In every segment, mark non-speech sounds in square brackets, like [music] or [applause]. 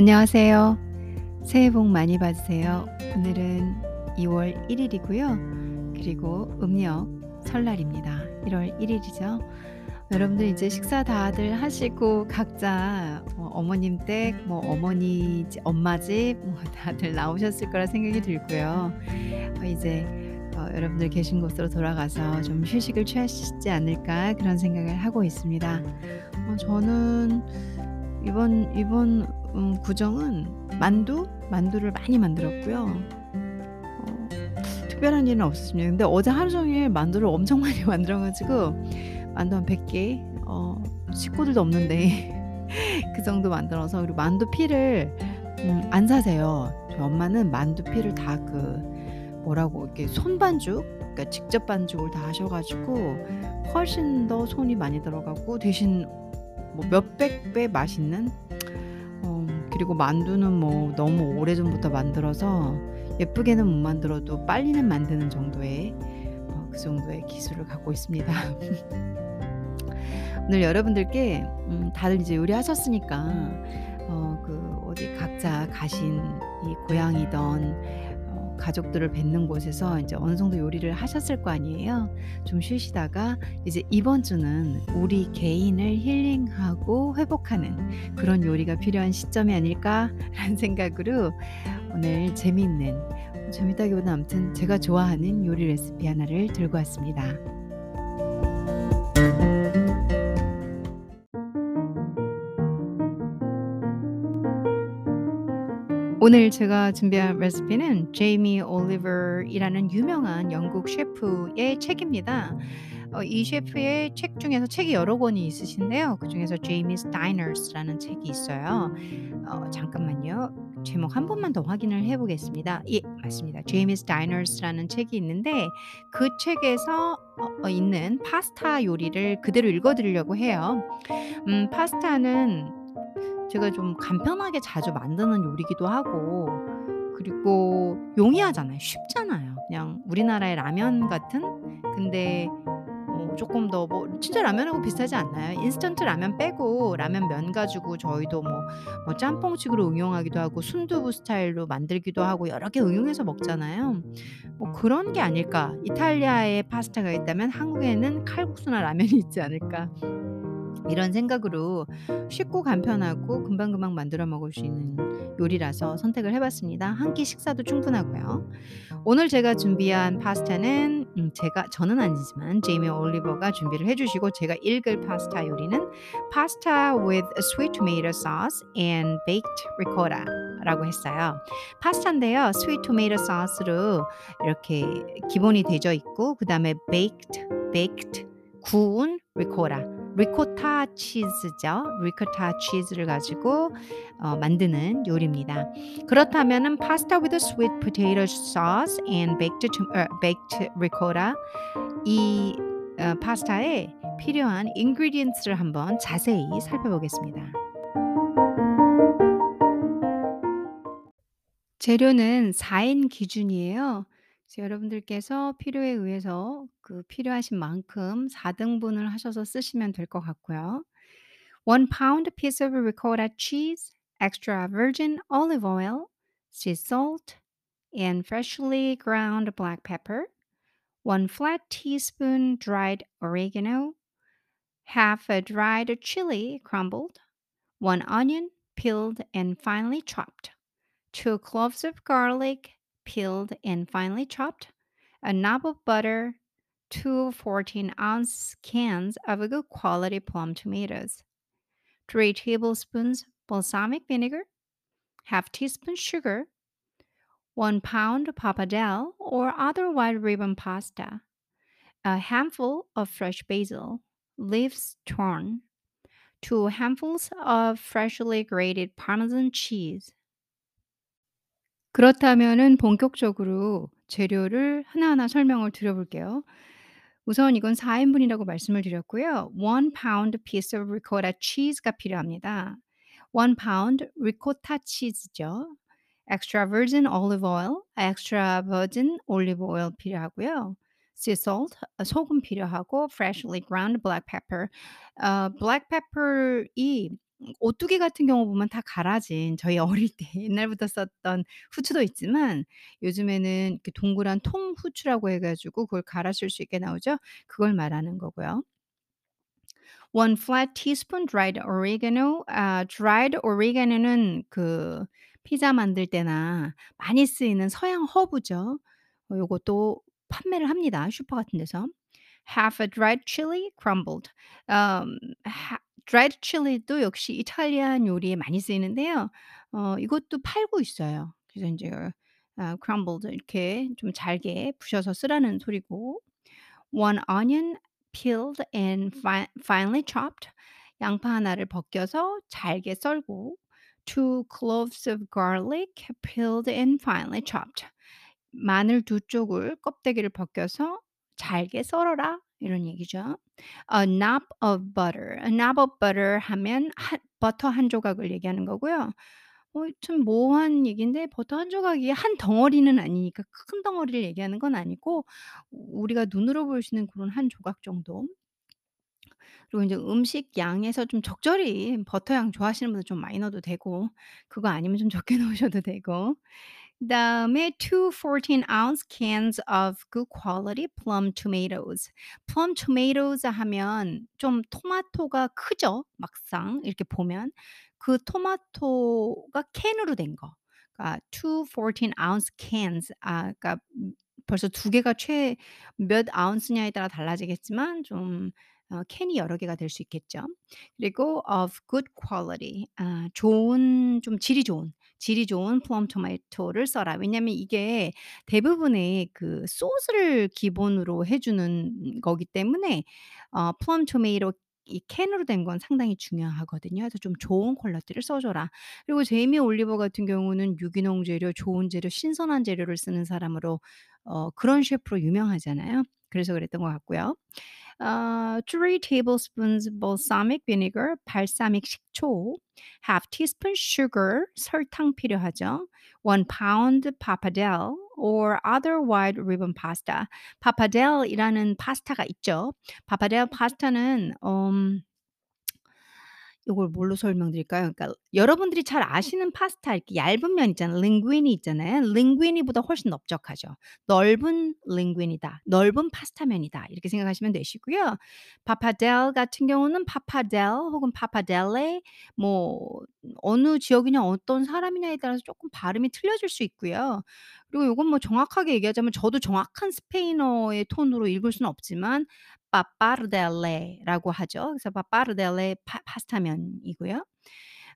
안녕하세요. 새해 복 많이 받으세요. 오늘은 2월 1일이고요. 그리고 음력 설날입니다. 1월 1일이죠. 여러분들 이제 식사 다들 하시고 각자 뭐 어머님 댁, 뭐 어머니, 엄마 집, 뭐 [laughs] 다들 나오셨을 거라 생각이 들고요. 어, 이제 어, 여러분들 계신 곳으로 돌아가서 좀 휴식을 취하시지 않을까 그런 생각을 하고 있습니다. 어, 저는 이번 이번 음, 구정은 만두 만두를 많이 만들었고요. 어, 특별한 일은 없었습니다. 근데 어제 하루 종일 만두를 엄청 [laughs] 많이 만들어가지고 만두 한 100개 어, 식구들도 없는데 [laughs] 그 정도 만들어서 그리고 만두 피를 음, 안 사세요. 저희 엄마는 만두 피를 다 그 뭐라고 이렇게 손반죽 그러니까 직접 반죽을 다 하셔가지고 훨씬 더 손이 많이 들어가고 대신 뭐 몇백 배 맛있는 어, 그리고 만두는 뭐 너무 오래전부터 만들어서 예쁘게는 못 만들어도 빨리는 만드는 정도의 어, 그 정도의 기술을 갖고 있습니다. [laughs] 오늘 여러분들께 음, 다들 이제 요리하셨으니까 어, 그 어디 각자 가신 이 고향이던 어, 가족들을 뵙는 곳에서 이제 어느 정도 요리를 하셨을 거 아니에요. 좀 쉬시다가 이제 이번 주는 우리 개인을 힐링하고 회복하는 그런 요리가 필요한 시점이 아닐까라는 [laughs] 생각으로 오늘 재미있는 재밌다기보다 아무튼 제가 좋아하는 요리 레시피 하나를 들고 왔습니다. 오늘 제가 준비한 레시피는 제이미 올리버이라는 유명한 영국 셰프의 책입니다. 어, 이 셰프의 책 중에서 책이 여러 권이 있으신데요. 그 중에서 제이미's Diners라는 책이 있어요. 어, 잠깐만요. 제목 한 번만 더 확인을 해보겠습니다. 예, 맞습니다. 제이미's Diners라는 책이 있는데 그 책에서 어, 있는 파스타 요리를 그대로 읽어드리려고 해요. 음, 파스타는 제가 좀 간편하게 자주 만드는 요리기도 하고 그리고 용이하잖아요. 쉽잖아요. 그냥 우리나라의 라면 같은 근데 뭐 조금 더 뭐 진짜 라면하고 비슷하지 않나요? 인스턴트 라면 빼고 라면 면 가지고 저희도 뭐, 뭐 짬뽕식으로 응용하기도 하고 순두부 스타일로 만들기도 하고 여러 개 응용해서 먹잖아요. 뭐 그런 게 아닐까. 이탈리아에 파스타가 있다면 한국에는 칼국수나 라면이 있지 않을까. 이런 생각으로 쉽고 간편하고 금방금방 만들어 먹을 수 있는 요리라서 선택을 해봤습니다. 한 끼 식사도 충분하고요. 오늘 제가 준비한 파스타는 음, 제가 저는 아니지만 제이미 올리버가 준비를 해주시고 제가 읽을 파스타 요리는 pasta with sweet tomato sauce and baked ricotta. 라고 했어요. 파스타인데요. sweet tomato sauce로 이렇게 기본이 되어 있고 그 다음에 baked, baked, 구운 리코라 리코타 치즈죠. 리코타 치즈를 가지고 어, 만드는 요리입니다. 그렇다면은 파스타 with sweet potato sauce and baked uh, baked ricotta 이 어, 파스타에 필요한 ingredients를 한번 자세히 살펴보겠습니다. 재료는 4인 기준이에요. 여러분들께서 필요에 의해서 그 필요하신 만큼 4등분을 하셔서 쓰시면 될 것 같고요. 1 pound piece of ricotta cheese, extra virgin olive oil, sea salt, and freshly ground black pepper, 1 flat teaspoon dried oregano, half a dried chili crumbled, 1 onion peeled and finely chopped, 2 cloves of garlic peeled and finely chopped, a knob of butter, two 14 ounce cans of a good quality plum tomatoes, 3 tablespoons balsamic vinegar, half teaspoon sugar, 1 pound pappardelle or other white ribbon pasta, a handful of fresh basil, leaves torn, 2 handfuls of freshly grated parmesan cheese. 그렇다면은 본격적으로 재료를 하나하나 설명을 드려볼게요. 우선 이건 4 인분이라고 말씀을 드렸고요. 1 pound piece of ricotta cheese가 필요합니다. 1 pound 리코타 치즈죠. extra virgin olive oil, extra virgin olive oil 필요하고요. sea salt, 소금 필요하고 freshly ground black pepper. 어, black pepper이 오뚜기 같은 경우 보면 다 갈아진 저희 [laughs] 어릴 때 옛날부터 썼던 후추도 있지만 요즘에는 이렇게 동그란 통 후추라고 해 가지고 그걸 갈아 쓸 수 있게 나오죠. 그걸 말하는 거고요. 1 flat teaspoon dried oregano. 아 dried oregano는 그 피자 만들 때나 많이 쓰이는 서양 허브죠. 어 요것도 판매를 합니다, 슈퍼 같은 데서. half a dried chili crumbled. 음하 dried chili도 역시 이탈리안 요리에 많이 쓰이는데요. 어 이것도 팔고 있어요. 그래서 인제 아 crumbled 이렇게 좀 잘게 부셔서 쓰라는 소리고. 1 onion peeled and fi finely chopped. 양파 하나를 벗겨서 잘게 썰고. 2 cloves of garlic peeled and finely chopped. 마늘 두 쪽을 껍데기를 벗겨서 잘게 썰어라 이런 얘기죠. A knob of butter. A knob of butter 하면 한 버터 한 조각을 얘기하는 거고요. 어참 모호한 얘기인데 버터 한 조각이 한 덩어리는 아니니까 큰 덩어리를 얘기하는 건 아니고 우리가 눈으로 볼 수 있는 고런 한 조각 정도. 그리고 인제 음식 양에서 좀 적절히 버터 양 좋아하시는 분들 좀 많이 넣어도 되고 그거 아니면 좀 적게 [laughs] 넣으셔도 되고. 그다음에 2 14 ounce cans of good quality plum tomatoes. plum tomatoes 하면 좀 토마토가 크죠, 막상 이렇게 보면. 그 토마토가 캔으로 된 거. 그러니까 2 14 ounce cans 아 그러니까 음 벌써 두 개가 최 몇 아운스냐에 따라 달라지겠지만 좀 어 캔이 여러 개가 될 수 있겠죠. 그리고 of good quality 아 좋은 좀 질이 좋은, 질이 좋은 plum tomato를 써라. 왜냐하면 이게 대부분의 그 소스를 기본으로 해 주는 거기 때문에 어 plum tomato 이 캔으로 된 건 상당히 중요하거든요. 그래서 좀 좋은 quality를 써 줘라. 그리고 제이미 올리버 같은 경우는 유기농 재료, 좋은 재료, 신선한 재료를 쓰는 사람으로 어 그런 셰프로 유명하잖아요. 그래서 그랬던 것 같고요. 어 3 tablespoons balsamic vinegar. 발사믹 식초. half teaspoon sugar. 설탕 필요하죠. 1 pound pappardelle or other white ribbon pasta. pappardelle 이라는 파스타가 있죠. pappardelle 파스타는 음 요걸 뭘로 설명드릴까요? 그러니까 여러분들이 잘 아시는 파스타 이렇게 얇은 면 있잖아요. linguine 있잖아요. linguine보다 훨씬 넓적하죠. 넓은 linguine이다. 넓은 파스타면이다. 이렇게 생각하시면 되시고요. pappardelle 같은 경우는 pappardelle 혹은 pappardelle 뭐 어느 지역이냐 어떤 사람이냐에 따라서 쪼끔 발음이 틀려질 수 있고요. 그리고 요건 뭐 정확하게 얘기하자면 저도 정확한 스페인어의 톤으로 읽을 수는 없지만 pappardelle라고 하죠. 그래서 파 파스타면이고요.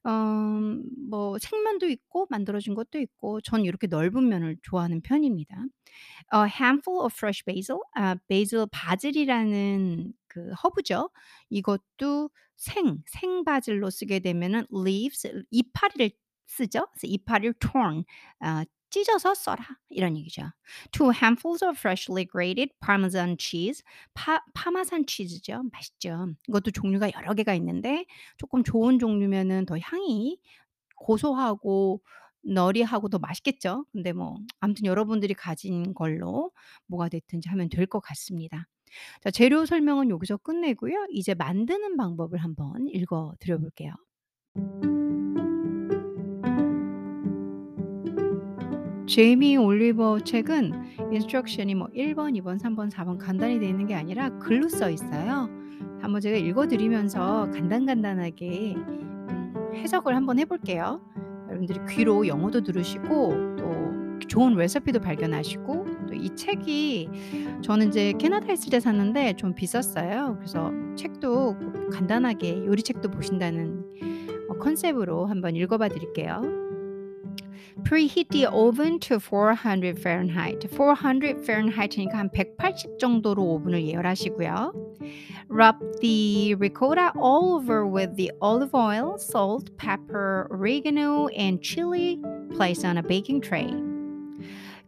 어뭐 생면도 있고 만들어진 것도 있고 전 요렇게 넓은 면을 좋아하는 편입니다. A handful of fresh basil. 아 베이슬 바질이라는 그 허브죠. 이것도 생, 생바질로 쓰게 되면은 leaves 이파리를 쓰죠. 그래서 이파리를 torn 아 찢어서 써라 이런 얘기죠. 2 handfuls of freshly grated parmesan cheese. 파 파마산 치즈죠. 맛있죠. 이것도 종류가 여러 개가 있는데 쪼끔 좋은 종류면은 더 향이 고소하고 너리하고 더 맛있겠죠. 근데 뭐 아무튼 여러분들이 가진 걸로 뭐가 됐든지 하면 될 것 같습니다. 자 재료 설명은 여기서 끝내고요. 이제 만드는 방법을 한번 읽어 드려 볼게요. 제이미 올리버 책은 instruction이 뭐 1 번, 2 번, 3 번, 4번 간단히 돼 있는 게 아니라 글로 써 있어요. 한번 제가 읽어 드리면서 간단간단하게 음 해석을 한번 해 볼게요. 여러분들이 귀로 영어도 들으시고 또 좋은 레시피도 발견하시고 또 이 책이 저는 인제 캐나다에 있을 때 샀는데 좀 비쌌어요. 그래서 책도 간단하게 요리책도 보신다는 어 컨셉으로 한번 읽어 봐 드릴게요. Preheat the oven to 400 Fahrenheit. 400 Fahrenheit니까 한 180 정도로 오븐을 예열하시고요. Rub the ricotta all over with the olive oil, salt, pepper, oregano, and chili placed on a baking tray.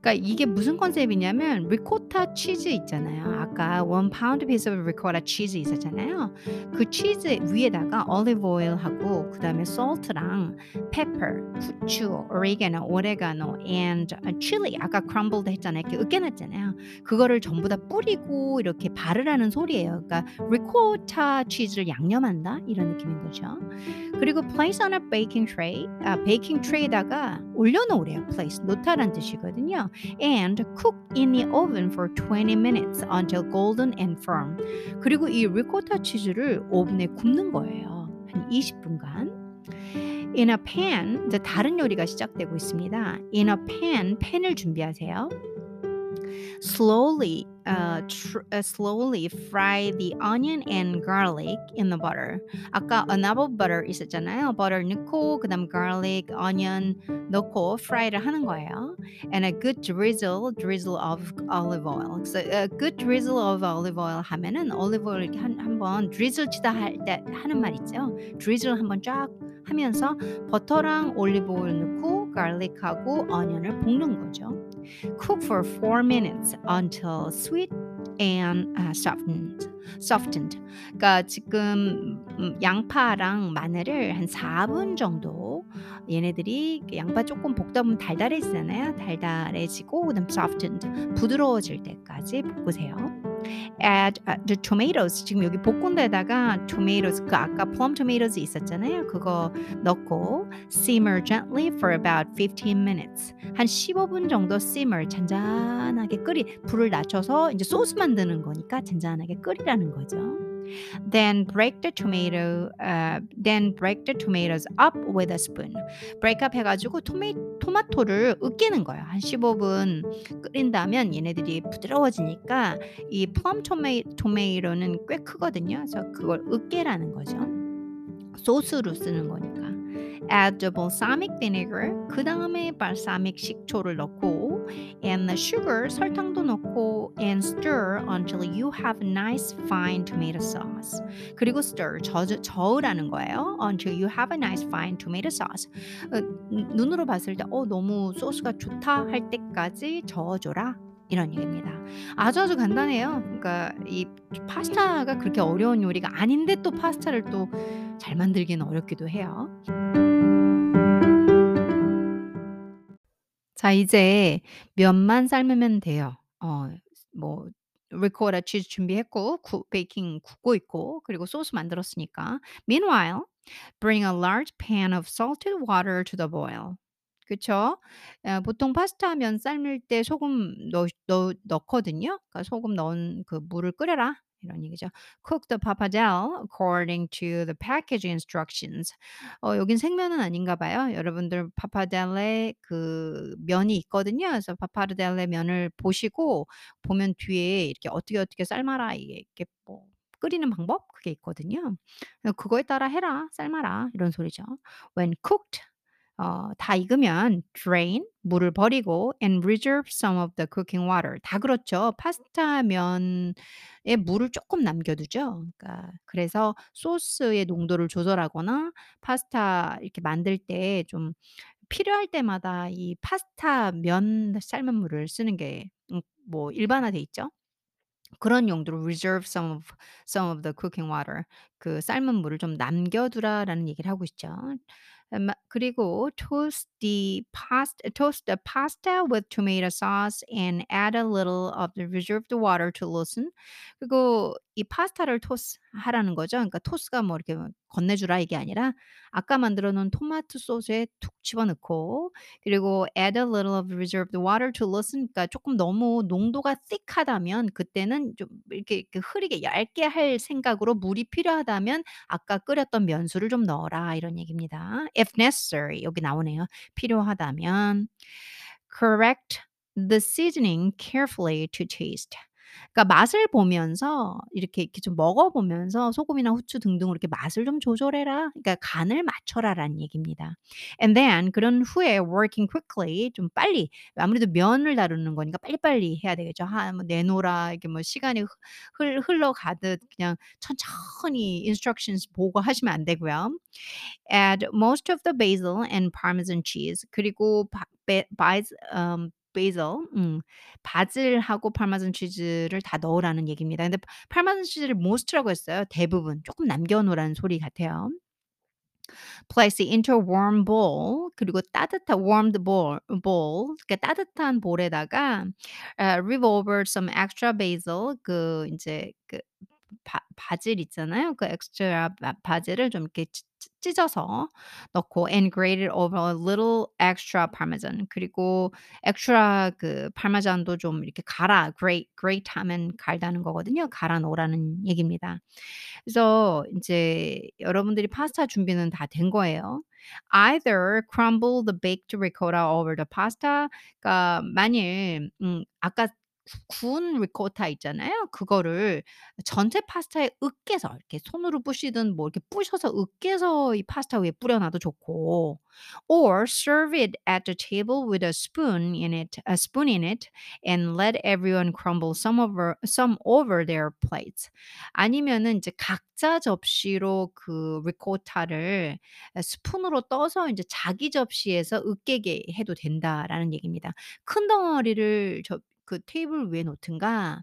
그러니까 이게 무슨 컨셉이냐면 리코타 치즈 있잖아요. 아까 1 pound piece of ricotta cheese 있었잖아요. 그 치즈 위에다가 올리브 오일하고 그다음에 salt랑 pepper, 후추, oregano, oregano and chili 아까 crumbled 했잖아요. 이렇게 으깨놨잖아요. 그거를 전부 다 뿌리고 이렇게 바르라는 소리예요. 그러니까 리코타 치즈를 양념한다 이런 느낌인 거죠. 그리고 place on a baking tray, 아 베이킹 트레이에다가 올려놓으래요. place 놓다란 뜻이거든요. And cook in the oven for 20 minutes until golden and firm. 그리고 이 리코타 치즈를 오븐에 굽는 거예요. 한 20분간. In a pan, 이제 다른 요리가 시작되고 있습니다. In a pan, 팬을 준비하세요. Slowly uh, tr- uh, slowly fry the onion and garlic in the butter. 아까 another butter 있었잖아요. butter 넣고 그다음 garlic, onion 넣고 fry를 하는 거예요. And a good drizzle, drizzle of olive oil. So a good drizzle of olive oil 하면은 olive oil 한 한번 drizzle 치다 할 때 하는 말 있죠. drizzle 한번 쫙 하면서 버터랑 올리브 오일 넣고 garlic하고 onion을 볶는 거죠. Cook for 4 minutes until sweet and uh, softened. Softened. 그러니까 지금 음, 양파랑 마늘을 한 4분 정도 얘네들이 양파 조금 볶다 보면 달달해지잖아요. 달달해지고 그다음 softened 부드러워질 때까지 볶으세요. add uh, the tomatoes 지금 여기 볶은 데다가 tomatoes 그 아까 plum tomatoes 있었잖아요. 그거 넣고 simmer gently for about 15 minutes 한 15분 정도 simmer 잔잔하게 끓이 불을 낮춰서 이제 소스 만드는 거니까 잔잔하게 끓이라 는 거죠. Then break the tomato, uh, then break the tomatoes up with a spoon. break up 해가지고 토메, 토마토를 으깨는 거예요. 한 15분 끓인다면 얘네들이 부드러워지니까 이 plum 토메, 토메이로는 꽤 크거든요. 그래서 그걸 으깨라는 거죠. 소스로 쓰는 거니까. Add the balsamic vinegar. 그 다음에 balsamic 식초를 넣고 and the sugar 설탕도 넣고 and stir until you have nice fine tomato sauce. 그리고 stir 저, 저으라는 거예요. Until you have a nice fine tomato sauce. 어, 눈으로 봤을 때 어, 너무 소스가 좋다 할 때까지 저어줘라. 이런 얘기입니다. 아주 아주 간단해요. 그러니까 이 파스타가 그렇게 어려운 요리가 아닌데 또 파스타를 또 잘 만들기는 어렵기도 해요. 자, 이제 면만 삶으면 돼요. 어, 뭐 리코타 치즈 준비했고 구, 베이킹 굽고 있고 그리고 소스 만들었으니까. Meanwhile, bring a large pan of salted water to the boil. 그쵸? 어, 보통 파스타 면 삶을 때 소금 넣, 넣, 넣거든요. 그러니까 소금 넣은 그 물을 끓여라. 이런 얘기죠. Cook the pappardelle according to the package instructions. 어, 여긴 생면은 아닌가 봐요. 여러분들 pappardelle 그 면이 있거든요. 그래서 pappardelle 면을 보시고 보면 뒤에 이렇게 어떻게 어떻게 삶아라 이게 뭐 끓이는 방법 그게 있거든요. 그거에 따라 해라, 삶아라 이런 소리죠. When cooked 어, 다 익으면 drain 물을 버리고 and reserve some of the cooking water. 다 그렇죠. 파스타 면에 물을 조금 남겨두죠. 그러니까 그래서 소스의 농도를 조절하거나 파스타 이렇게 만들 때 좀 필요할 때마다 이 파스타 면 삶은 물을 쓰는 게 음, 뭐 일반화돼 있죠. 그런 용도로 reserve some of some of the cooking water 그 삶은 물을 좀 남겨두라라는 얘기를 하고 있죠. 음, 그리고 toast the pasta toast the pasta with tomato sauce and add a little of the reserved water to loosen. 그리고 이 파스타를 토스 하라는 거죠. 그러니까 토스가 뭐 이렇게 건네주라 이게 아니라 아까 만들어 놓은 토마토 소스에 툭 집어넣고 그리고 add a little of reserved water to loosen. 그러니까 조금 너무 농도가 thick하다면 그때는 좀 이렇게, 이렇게 흐리게 얇게 할 생각으로 물이 필요하다면 아까 끓였던 면수를 좀 넣어라 이런 얘기입니다. If necessary 여기 나오네요. 필요하다면 correct the seasoning carefully to taste. 그러니까 맛을 보면서 이렇게, 이렇게 좀 먹어 보면서 소금이나 후추 등등으로 이렇게 맛을 좀 조절해라. 그러니까 간을 맞춰라라는 얘기입니다. And then 그런 후에 working quickly 좀 빨리 아무래도 면을 다루는 거니까 빨리빨리 해야 되겠죠. 하, 뭐 내놓으라 이게 뭐 시간이 흘, 흘러가듯 그냥 천천히 instructions 보고 하시면 안 되고요. Add most of the basil and parmesan cheese 그리고 바, 바, 바, um, basil 음 바질하고 파마산 치즈를 다 넣으라는 얘기입니다. 근데 파마산 치즈를 most라고 했어요. 대부분. 쪼끔 남겨 놓으라는 소리 같아요. Place into a warm bowl 그리고 따뜻한 warmed bowl bowl 그러니까 따뜻한 볼에다가 어 rip over some extra basil 그 인제 그 바 바질 있잖아요. 그 엑스트라 바 바질을 좀 이렇게 찢어서 넣고 and grate it over a little extra parmesan 그리고 엑스트라 그 파마산도 좀 이렇게 갈아 grate grate 하면 갈다는 거거든요. 갈아 놓으라는 얘기입니다. 그래서 인제 여러분들이 파스타 준비는 다 된 거예요. Either crumble the baked ricotta over the pasta 그러니까 만일 음 아까 구 구운 리코타 있잖아요. 그거를 전체 파스타에 으깨서 이렇게 손으로 부시든 뭐 이렇게 부셔서 으깨서 이 파스타 위에 뿌려 놔도 좋고 or serve it at the table with a spoon in it a spoon in it and let everyone crumble some over some over their plates. 아니면은 이제 각자 접시로 그 리코타를 어 스푼으로 떠서 인제 자기 접시에서 으깨게 해도 된다라는 얘기입니다. 큰 덩어리를 저 그 테이블 위에 놓든가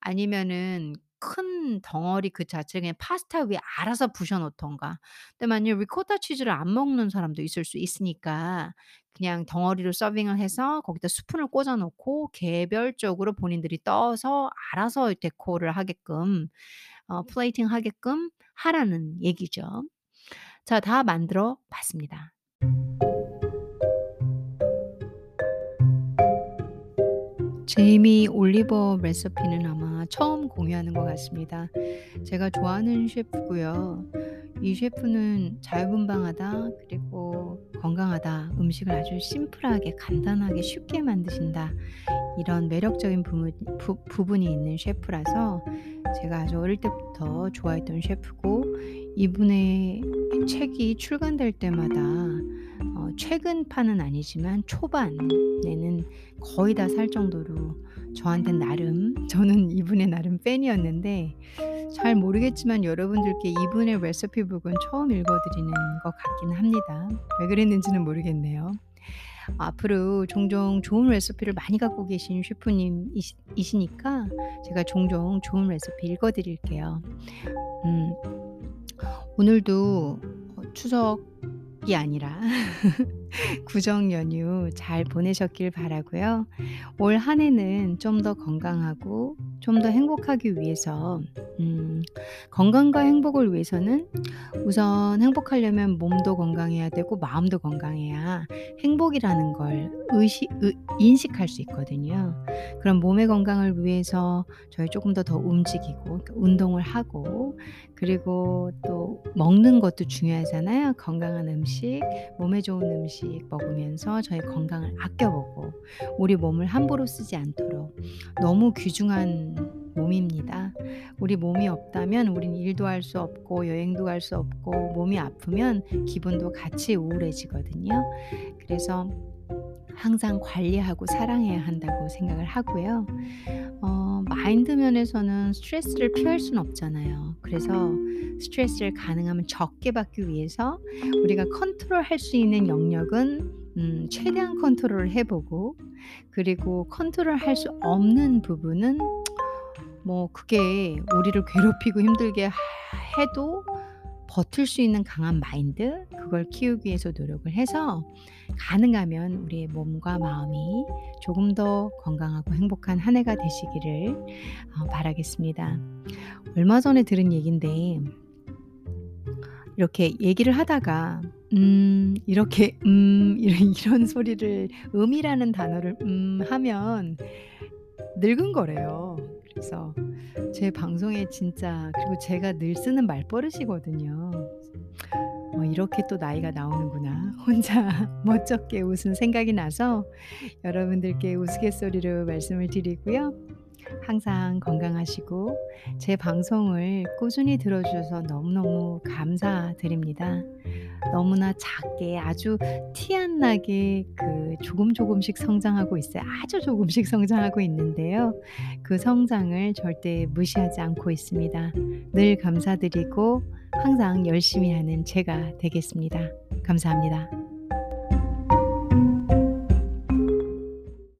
아니면은 큰 덩어리 그 자체를 그냥 파스타 위에 알아서 부셔 놓든가. 근데 만약 리코타 치즈를 안 먹는 사람도 있을 수 있으니까 그냥 덩어리로 서빙을 해서 거기다 스푼을 꽂아 놓고 개별적으로 본인들이 떠서 알아서 데코를 하게끔 어 플레이팅 하게끔 하라는 얘기죠. 자 다 만들어 봤습니다. 제이미 올리버 레시피는 아마 처음 공유하는 것 같습니다. 제가 좋아하는 셰프고요. 이 셰프는 자유분방하다 그리고 건강하다. 음식을 아주 심플하게 간단하게 쉽게 만드신다. 이런 매력적인 부분 부 부분이 있는 셰프라서 제가 아주 어릴 때부터 좋아했던 셰프고 이분의 책이 출간될 때마다 어 최근판은 아니지만 초반에는 거의 다 살 정도로 저한텐 나름 [laughs] 저는 이분의 나름 팬이었는데 잘 모르겠지만 여러분들께 이분의 레시피북은 처음 읽어 드리는 것 같기는 합니다. 왜 그랬는지는 모르겠네요. 앞으로 종종 좋은 레시피를 많이 갖고 계신 셰프님이시 이시니까 제가 종종 좋은 레시피 읽어 드릴게요. 음 오늘도 어 추석 이 아니라 구정 연휴 잘 보내셨길 바라고요. 올 한 해는 좀 더 건강하고 좀 더 행복하기 위해서 음 건강과 행복을 위해서는 우선 행복하려면 몸도 건강해야 되고 마음도 건강해야 행복이라는 걸 의식 의 인식할 수 있거든요. 그럼 몸의 건강을 위해서 저희 쪼금 더 더 움직이고 그러니까 운동을 하고 그리고 또 먹는 것도 중요하잖아요. 건강한 음식, 몸에 좋은 음식 먹으면서 저희 건강을 아껴 보고 우리 몸을 함부로 쓰지 않도록 너무 귀중한 몸입니다. 우리 몸이 없다면 우린 일도 할 수 없고 여행도 갈 수 없고 몸이 아프면 기분도 같이 우울해지거든요. 그래서 항상 관리하고 사랑해야 한다고 생각을 하고요. 어 마인드 면에서는 스트레스를 피할 수는 없잖아요. 그래서 스트레스를 가능하면 적게 받기 위해서 우리가 컨트롤 할 수 있는 영역은 음 최대한 컨트롤을 해 보고 그리고 컨트롤 할 수 없는 부분은 뭐 그게 우리를 괴롭히고 힘들게 하 해도 버틸 수 있는 강한 마인드 그걸 키우기 위해서 노력을 해서 가능하면 우리의 몸과 마음이 조금 더 건강하고 행복한 한 해가 되시기를 어 바라겠습니다. 얼마 전에 들은 얘긴데 이렇게 얘기를 하다가 음 이렇게 음 [laughs] 이런 이런 소리를 음이라는 단어를 음 하면 늙은 거래요. 그래서 제 방송에 진짜 그리고 제가 늘 쓰는 말버릇이거든요. 어 '이렇게 또 나이가 나오는구나.' [laughs] 혼자 멋쩍게 웃은 생각이 나서 여러분들께 우스갯소리로 말씀을 드리고요. 항상 건강하시고 제 방송을 꾸준히 들어 주셔서 너무너무 감사드립니다. 너무나 작게 아주 티 안 나게 그 조금 조금씩 성장하고 있어요. 아주 조금씩 [laughs] 성장하고 있는데요. 그 성장을 절대 무시하지 않고 있습니다. 늘 감사드리고 항상 열심히 하는 제가 되겠습니다. 감사합니다.